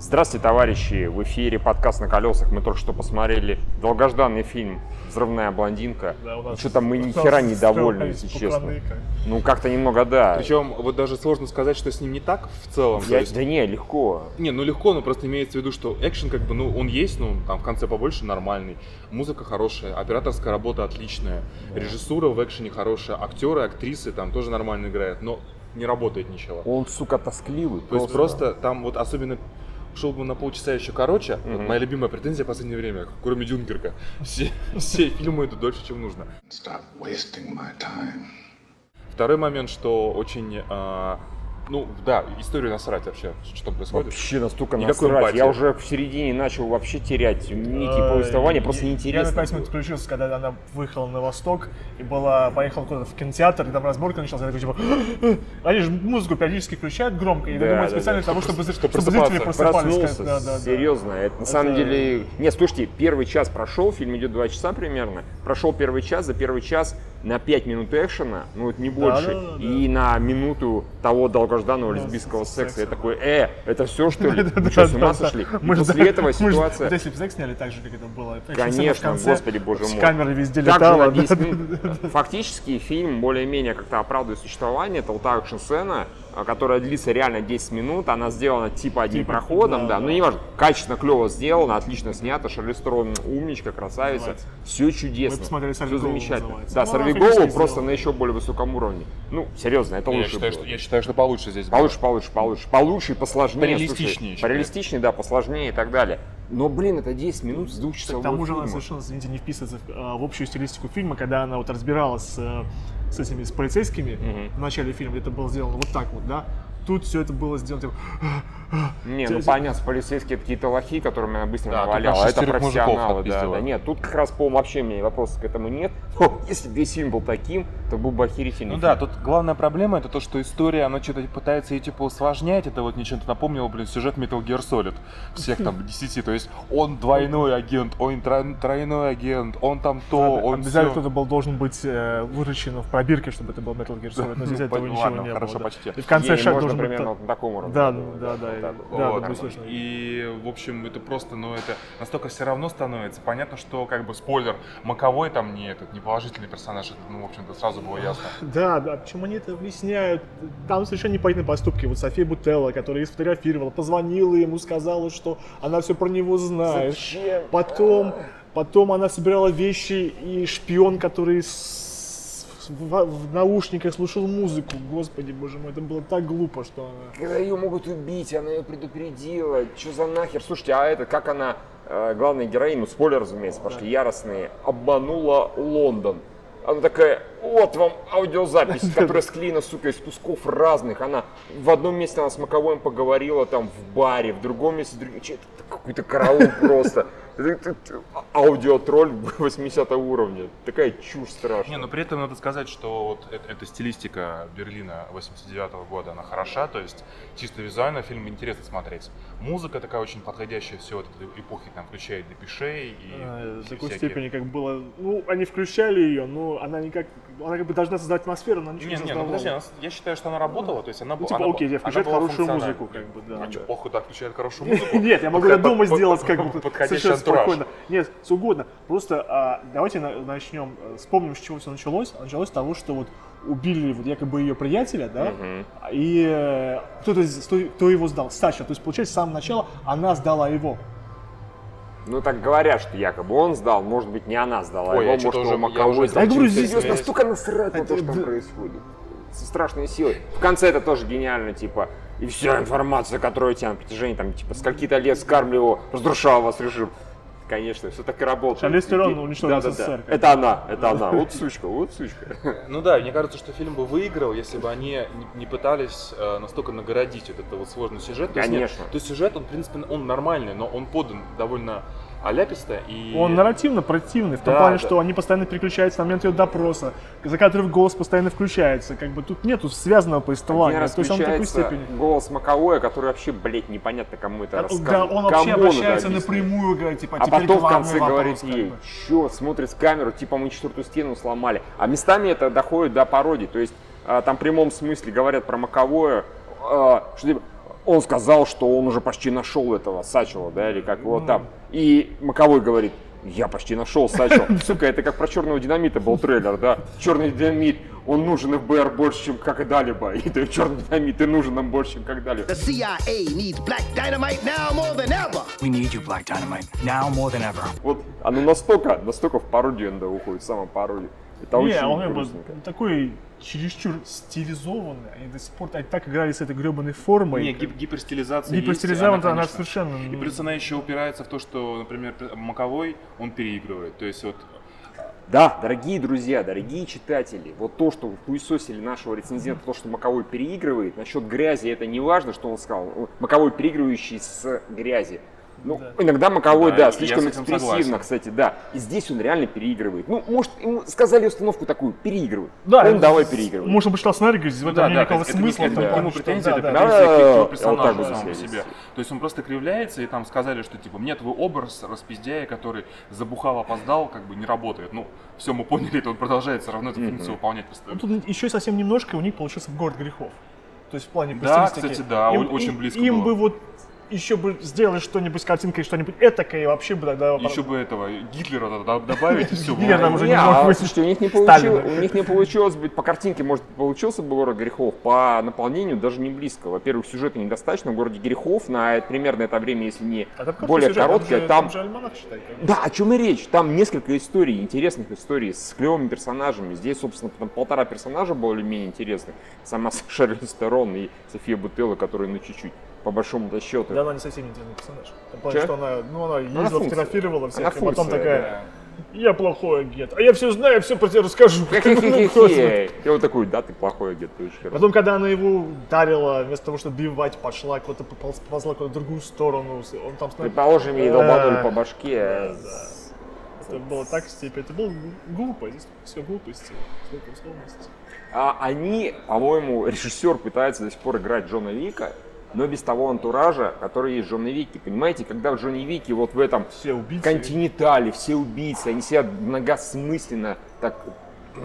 Здравствуйте, товарищи! В эфире подкаст на колесах. Мы только что посмотрели долгожданный фильм «Взрывная блондинка». Да, Что-то мы ни хера не довольны, строились если честно. Ну, как-то немного, да. Причем вот даже сложно сказать, что с ним не так в целом. Я- есть- да не, легко. Не, ну легко, но просто имеется в виду, что экшен как бы, ну он есть, ну там в конце побольше нормальный, музыка хорошая, операторская работа отличная, режиссура в экшене хорошая, актеры, актрисы там тоже нормально играют, но не работает ничего. Он, сука, тоскливый. То есть просто там вот особенно шел бы на полчаса еще короче, вот Мгм. моя любимая претензия в последнее время, кроме Дюнкерка, все, все фильмы идут дольше, чем нужно. Stop wasting my time. Второй момент, что очень, а, ну да, историю насрать вообще, что происходит. Вообще настолько Никакой насрать. Я эмпатии. уже в середине начал вообще терять нити повествования, просто я- Я неинтересно. на 5 минут включился, когда она выехала на восток и была, поехала куда-то в кинотеатр, и там разборка началась, я такой типа, они же музыку периодически включают громко, и Да, думаю, специально для того, чтобы, зрители- чтобы зрители просыпаться. просыпались. Да, да, серьезно. Это на самом деле... Нет, слушайте, первый час прошел, фильм идет два часа примерно. Прошел первый час, за первый час на 5 минут экшена, ну вот не больше, и на минуту того долгожданного Да, лесбийского секса. Я такой, э, это все что ли? Вы что, с ума сошли? Мы же- после этого мы же ситуация... Если бы Зэк сняли так же, как это было. Конечно, господи, боже С мой. камерой везде летала. на 10 да, минут. Фактически фильм более-менее как-то оправдывает существование. Это вот та экшн-сцена, а, которая длится реально 10 минут. Она сделана типа одним Типа, проходом, да, да. Ну, да. не важно. Качественно, клево сделано, отлично снято. Шарлиз Терон умничка, красавица. Называется. Все чудесно. Мы посмотрели Все замечательно. называется. Да, Ну, просто сделана. на еще более высоком уровне. Ну, серьезно, это Я лучше считаю, было. что, я считаю, что получше здесь. было. Получше, получше, получше. Получше и посложнее. Пореалистичнее, слушай. считай. Пореалистичнее, да, посложнее и так далее. Но, блин, это 10 минут с К двухчасового тому же она фильма. совершенно, извините, не вписывается в, а, в общую стилистику фильма, когда она вот разбиралась с, э, с этими с полицейскими Мгм. в начале фильма, это было сделано вот так вот, да. Тут все это было сделано типа, Не, ну понятно, полицейские какие-то лохи, которыми она быстро Да, наваляла. Это профессионалы, да, да. Нет, тут как раз, по-моему, вообще у меня вопросов к этому нет. О, если бы весь фильм был таким, то был бы охерительный Ну фильм. да, тут главная проблема это то, что история, она что-то пытается ее типа усложнять. Это вот мне чем-то напомнило, блин, сюжет Metal Gear Solid. Всех там 10. То есть он двойной агент, он тро- тройной агент, он там то, надо- он обязательно кто-то был должен быть э, выращен в пробирке, чтобы это был Metal Gear Solid, но здесь Ну, этого ладно, ничего не хорошо, было. да. почти. И в конце шаг должен. Примерно та- вот на таком уровне. Да, да, да, да, да, слышно. И, в общем, это просто, ну, это настолько все равно становится. Понятно, что, как бы, спойлер, Маковой там не этот, не положительный персонаж, это, ну, в общем-то, сразу было ясно. Да, да, почему они это объясняют? Там совершенно непонятные поступки. Вот София Бутелла, которая их сфотографировала, позвонила ему, сказала, что она все про него знает. Зачем? Потом, потом она собирала вещи, и шпион, который с- в, в наушниках слушал музыку. Господи, боже мой, это было так глупо, что она... Когда ее могут убить, она ее предупредила. Что за нахер? Слушайте, а это как она, э, главная героиня, ну спойлер, разумеется, пошли яростные, обманула Лондон. Она такая, вот вам аудиозапись, которая склеена, сука, из кусков разных. Она в одном месте она с Маковоем поговорила там в баре, в другом месте какой-то караул просто. Это Аудиотроль 80 уровня. Такая чушь страшная. Не, но при этом надо сказать, что вот эта стилистика Берлина 89 года, она хороша, то есть чисто визуально фильм интересно смотреть. Музыка такая очень подходящая все вот этой эпохи, там, включая Депишей и в все такой всякие. степени, как было... Ну, они включали ее, но она никак... Она как бы должна создать атмосферу, но ничего Не, не, не, ну создавала. подожди, она- я считаю, что она работала, то есть она Ну, типа, она окей, я включаю хорошую музыку, как бы, да, А что, похуй, да, включает хорошую музыку? Нет, я могу дома сделать как бы совершенно спокойно. Нет, все угодно. Просто а, давайте на- начнем, э, вспомним, с чего все началось. Началось с того, что вот убили вот якобы ее приятеля, да, и э, кто-то, кто, его сдал, Сача. То есть, получается, с самого начала она сдала его. Ну так говорят, что якобы он сдал, может быть не она сдала, Ой, его, я может его уже- я Маковой сдал. Я говорю, здесь- Серьезно, настолько насрать на то, что там происходит. Со страшной силой. В конце это тоже гениально, типа, и вся информация, которую я тебе на протяжении, там, типа, скольки-то лет скармливал, разрушал вас режим. Конечно, все так и работает. Шарлиз Терон И- уничтожил да-да-да. СССР. Это она, это она. Вот сучка, вот сучка. Ну да, мне кажется, что фильм бы выиграл, если бы они не, пытались э, настолько нагородить вот этот вот сложный сюжет. Конечно. то есть сюжет, он, в принципе, он нормальный, но он подан довольно аляписто и... Он нарративно противный, в том Да, плане, да. что они постоянно переключаются на момент ее допроса, за кадров голос постоянно включается. Как бы тут нету связанного повествования. раз То есть он в такой степени. голос Маковое, который вообще, блядь, непонятно кому это Да, рассказывает. он вообще Кому обращается напрямую, говорит, типа, А потом в конце вопрос, говорит ей, бы. что смотрит в камеру, типа мы четвертую стену сломали. А местами это доходит до пародии. То есть а, там в прямом смысле говорят про Маковое, а, что типа, он сказал, что он уже почти нашел этого Сачела, да, или как его там. И Маковой говорит, я почти нашел Сачел. Сука, это как про черного динамита был трейлер, да. Черный динамит, он нужен ФБР больше, чем когда-либо. И ты черный динамит, ты нужен нам больше, чем когда-либо. The CIA needs black dynamite now more than ever. We need you, Black Dynamite, now more than ever. Вот оно настолько, настолько в пародию иногда уходит, самопародию. Это Не, очень он как бы грустненько. такой чересчур стилизованный. Они до сих пор они так играли с этой гребаной формой. Не, гип- гиперстилизация Гипертилизация, есть, она конечно. совершенно... И ну, плюс она еще упирается в то, что, например, Маковой, он переигрывает. То есть вот Да, дорогие друзья, дорогие читатели, вот то, что хуесосили нашего рецензента, то, что Маковой переигрывает, насчет грязи это не важно, что он сказал. Маковой переигрывающий с грязи. Ну, иногда Маковой, Да, да, слишком экспрессивно, согласен. кстати, да. И здесь он реально переигрывает. Ну, может, ему сказали установку такую, переигрывай. Да, он давай с- переигрывай. Можно почитал сценарий, говорит, в этом да, нет да, никакого это, это смысла. это нему что- претензии, да, это да, претензия да. его Да, персонажу вот самому по себе. То есть он просто кривляется, и там сказали, что типа мне твой образ распиздяя, который забухал, опоздал, как бы не работает. Ну, все, мы поняли, это он продолжает все равно эту функцию выполнять Ну, постоянно. тут еще совсем немножко у них получился город грехов. То есть в плане Да, кстати, да, Им- очень близко Им бы вот еще бы сделать что-нибудь с картинкой, что-нибудь этакое, и вообще бы тогда... Еще бы этого Гитлера добавить, и все. Гитлер там уже Не, а, мог слушайте, у них не получилось, у них не получилось быть по картинке, может получился бы город грехов, по наполнению даже не близко. Во-первых, сюжета недостаточно в городе грехов на примерно это время, если не А более короткое, там. Да, о чем и речь? Там несколько историй, интересных историй с клевыми персонажами. Здесь, собственно, там полтора персонажа более-менее интересных. Сама Шерли Стерон и София Бутелла, которые, ну, чуть-чуть, по большому счету. Да, она не совсем интересный персонаж. В плане, что она, ну, она ездила, функция. фотографировала всех, Она и потом функция, такая, я плохой агент, а я все знаю, я все про тебя расскажу. Хе-хе-хе-хе. Я вот такой, да, ты плохой агент, ты. Потом, когда она его ударила, вместо того, чтобы бивать, пошла куда-то, пополз- поползла куда-то в другую сторону, он там... Предположим, ей долбанули Да. по башке. Это было так степень, это было глупо, здесь все глупости, сколько условностей. А они, по-моему, режиссер пытается до сих пор играть Джона Вика, но без того антуража, который есть в Джоне Вике. Понимаете, когда в Джонни Вике вот в этом Все убийцы. континентале, все убийцы, они сидят многосмысленно, так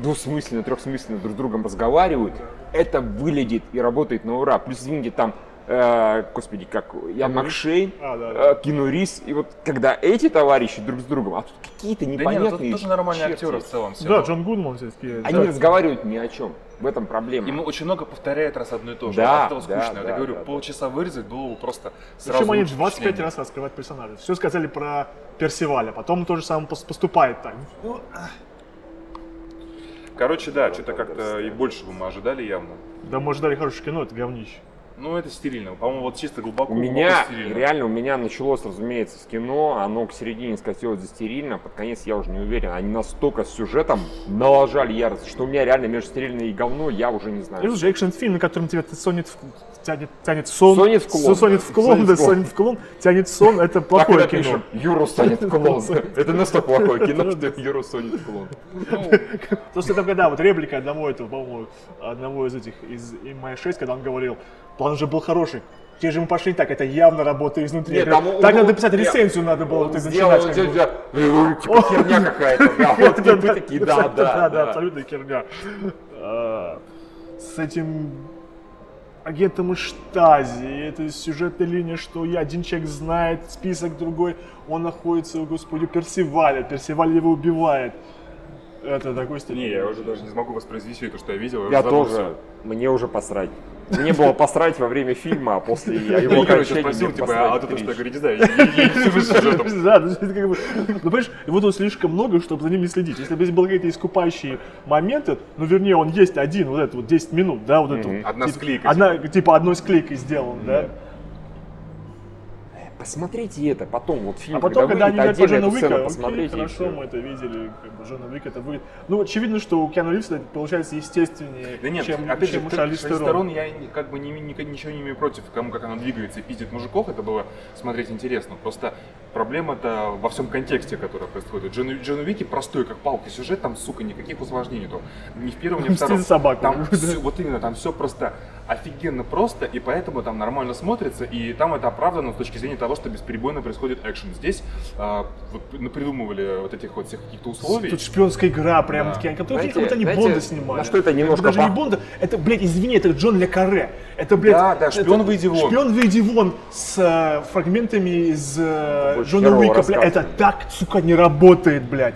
двусмысленно, трехсмысленно друг с другом разговаривают, это выглядит и работает на ура. Плюс, извините, там, э, господи, как Ян Макшейн, А, да, да. э, Кину Рис, и вот когда эти товарищи друг с другом, а тут какие-то Да нет, непонятные ну, тут тоже нормальные черти. актеры в целом. все. Да, Джон Гудман все-таки. Они да. разговаривают ни о чем. В этом проблема. Ему очень много повторяет раз одно и то же. Да, От этого да, скучно. да, Я говорю, да, да. полчаса вырезать было бы просто сразу Причем они лучше 25 впечатление. раз раскрывают персонажей. Все сказали про Персиваля, потом то же самое пос- поступает так. Ну, Короче, да, что-то как-то и больше бы мы ожидали явно. Да мы ждали хорошее кино, это говнище. Ну, это стерильно. По-моему, вот чисто глубоко, У глубоко меня, стерильно. реально, у меня началось, разумеется, с кино, оно к середине скатилось за стерильно, под конец я уже не уверен. Они настолько с сюжетом налажали ярость, что у меня реально между стерильно и говно, я уже не И знаю. слушай, экшн-фильм, на котором тебя сонит в, тянет, тянет сон. Сонет в клон. Сонет в клон, да, в сонет в клон, тянет сон, это плохое кино. Юру станет клон. Это настолько плохое кино, что Юру станет клон. Просто это когда вот реплика одного этого, по-моему, одного из этих, из МА-6, когда он говорил, план уже был хороший, где же мы пошли так, это явно работа изнутри. Нет, Я там так он- надо писать рецензию, надо было сделал, начинать. как бы. дядя, э, типа херня какая-то, да, вот типы такие, да, да, да, да. абсолютно херня. А, С этим агентом из Штази, это сюжетная линия, что я один человек знает список, другой, он находится, о, господи, у Персиваля, Персиваль его убивает. Это такой стиль. Не, я уже даже не смогу воспроизвести то, что я видел. Я забыл тоже, мне уже посрать. Мне было посрать во время фильма, а после его Я короче окончания спросил посрать а ты то, что я говорю, не знаю, сюжетом. Да, бы, ну понимаешь, его тут слишком много, чтобы за ним не следить. Если бы здесь были какие-то искупающие моменты, ну вернее он есть один, вот это вот 10 минут, да, вот это. Одна Типа, склейка, Одна, типа одной склейкой сделан, да. Посмотрите это, потом вот фильм, А потом, когда они говорят про отдельно Джона эту сцену Уика, окей, посмотрите. хорошо, мы это видели, как бы Джона Уика это выглядит. Ну, очевидно, что у Киану Ривза это получается естественнее, Да нет, чем, опять же, чем у ты- Шарли. Стерон я как бы ни- ни- ничего не имею против, кому как она двигается и пиздит мужиков, это было смотреть интересно. Просто проблема-то во всем контексте, который происходит. Джон, Джон Уики простой, как палка сюжет, там, сука, никаких усложнений. То. Ни в первом, ни в втором. собаку. Там всё- вот именно, там все просто офигенно просто, и поэтому там нормально смотрится, и там это оправдано с точки зрения того, того, что бесперебойно происходит экшен. Здесь а, вот придумывали вот этих вот всех каких-то условий. Тут шпионская игра, прям Да. такие, как будто они знаете, Бонда снимали. на что это немножко даже не Бонда, это, блядь, извини, это Джон Ле Карре. Это, блядь, Да, да, это «Шпион, выйди вон». Шпион, выйди вон с э, фрагментами из э, Джона Уика, блядь. Это так, сука, не работает, блядь.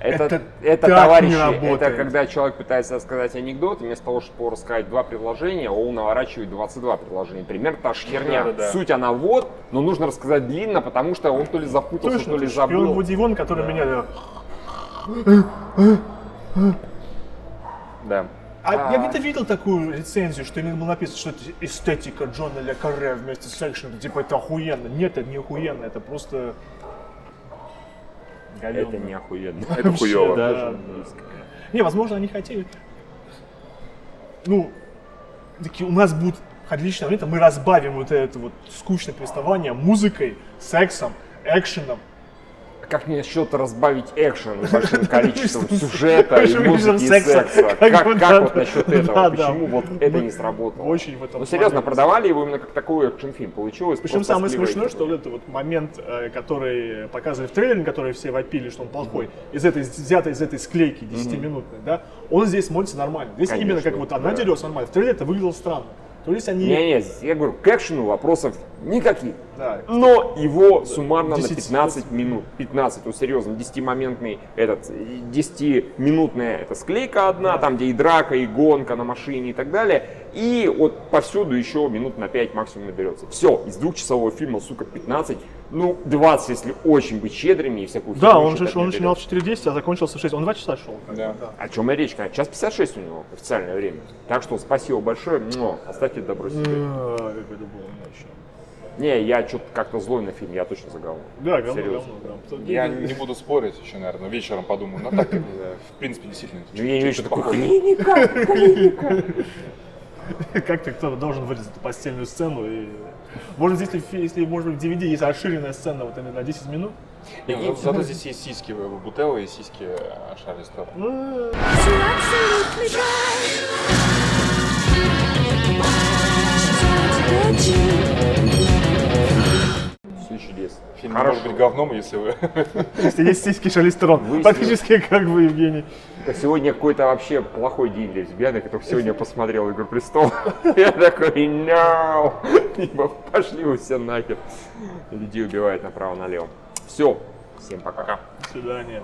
Это, Это это, товарищи, это когда человек пытается рассказать анекдот, вместо того, чтобы рассказать два предложения, он наворачивает 22 предложения. Примерно та же херня. Да-да-да. Суть она вот, но нужно рассказать длинно, потому что он то ли запутался, Точно, то ли шпион забыл. Вуди Вон, который меня... Да. А, я где-то видел такую рецензию, что именно было написано, что это эстетика Джона Ле Карре вместе с экшеном, типа это охуенно. Нет, это не охуенно, это просто... говёно. Это не охуенно. Это хуёво. Да, да. Не, возможно, они хотели. Ну, такие, у нас будет отличное время, мы разбавим вот это вот скучное повествование музыкой, сексом, экшеном. Как мне насчет разбавить экшен большим количеством сюжета и музыки и секса. Как вот насчет этого? Почему вот это не сработало? очень в этом Ну серьезно, продавали его именно как такой экшн-фильм. Получилось Причем самое смешное, что вот этот вот момент, э, который показывали в трейлере, который все вопили, что он плохой, из этой, взятый из этой склейки 10-минутной, да, он здесь смотрится нормально. Здесь именно как вот она дерется нормально. В трейлере это выглядело странно. То есть они... Не-не, я говорю, к экшену вопросов никаких. Да. Но его суммарно на 10 15 минут. 15, ну серьезно, 10-моментный, этот, 10-минутная это склейка одна, там где и драка, и гонка на машине и так далее. И вот повсюду еще минут на 5 максимум наберется. Все, из двухчасового фильма, сука, 15, ну 20, если очень быть щедрыми и всякую Да, он же он начинал в 4.10, а закончился в 6. Он 2 часа шел. Да. О чем и речь, конечно. Час 56 у него официальное время. Так что спасибо большое. Муа. Оставьте добро себе. Не, я что-то как-то злой на фильм, я точно заговор. Да, говно, Серьезно. говно, да. Я не буду спорить еще, наверное, вечером подумаю. Но так, э, в принципе, действительно. Ну, я не вижу такой похоже. клиника. Как-то кто-то должен вырезать эту постельную сцену и... Может, если, если, может быть, в DVD есть расширенная сцена вот именно на 10 минут, Не, ну, зато- Зато здесь есть сиськи Бутелла и сиськи э, Шарли Стерона. ну, to Все чудесно. Фильм Хорошо. может быть говном, если вы... если есть сиськи Шарли Стерон. Выяснилось. Практически как вы, Евгений. Сегодня какой-то вообще плохой день для лесбиянок, который сегодня посмотрел «Игру престолов». Я такой, no! Типа, пошли вы все нахер. Людей убивают направо-налево. Все, всем пока. До свидания.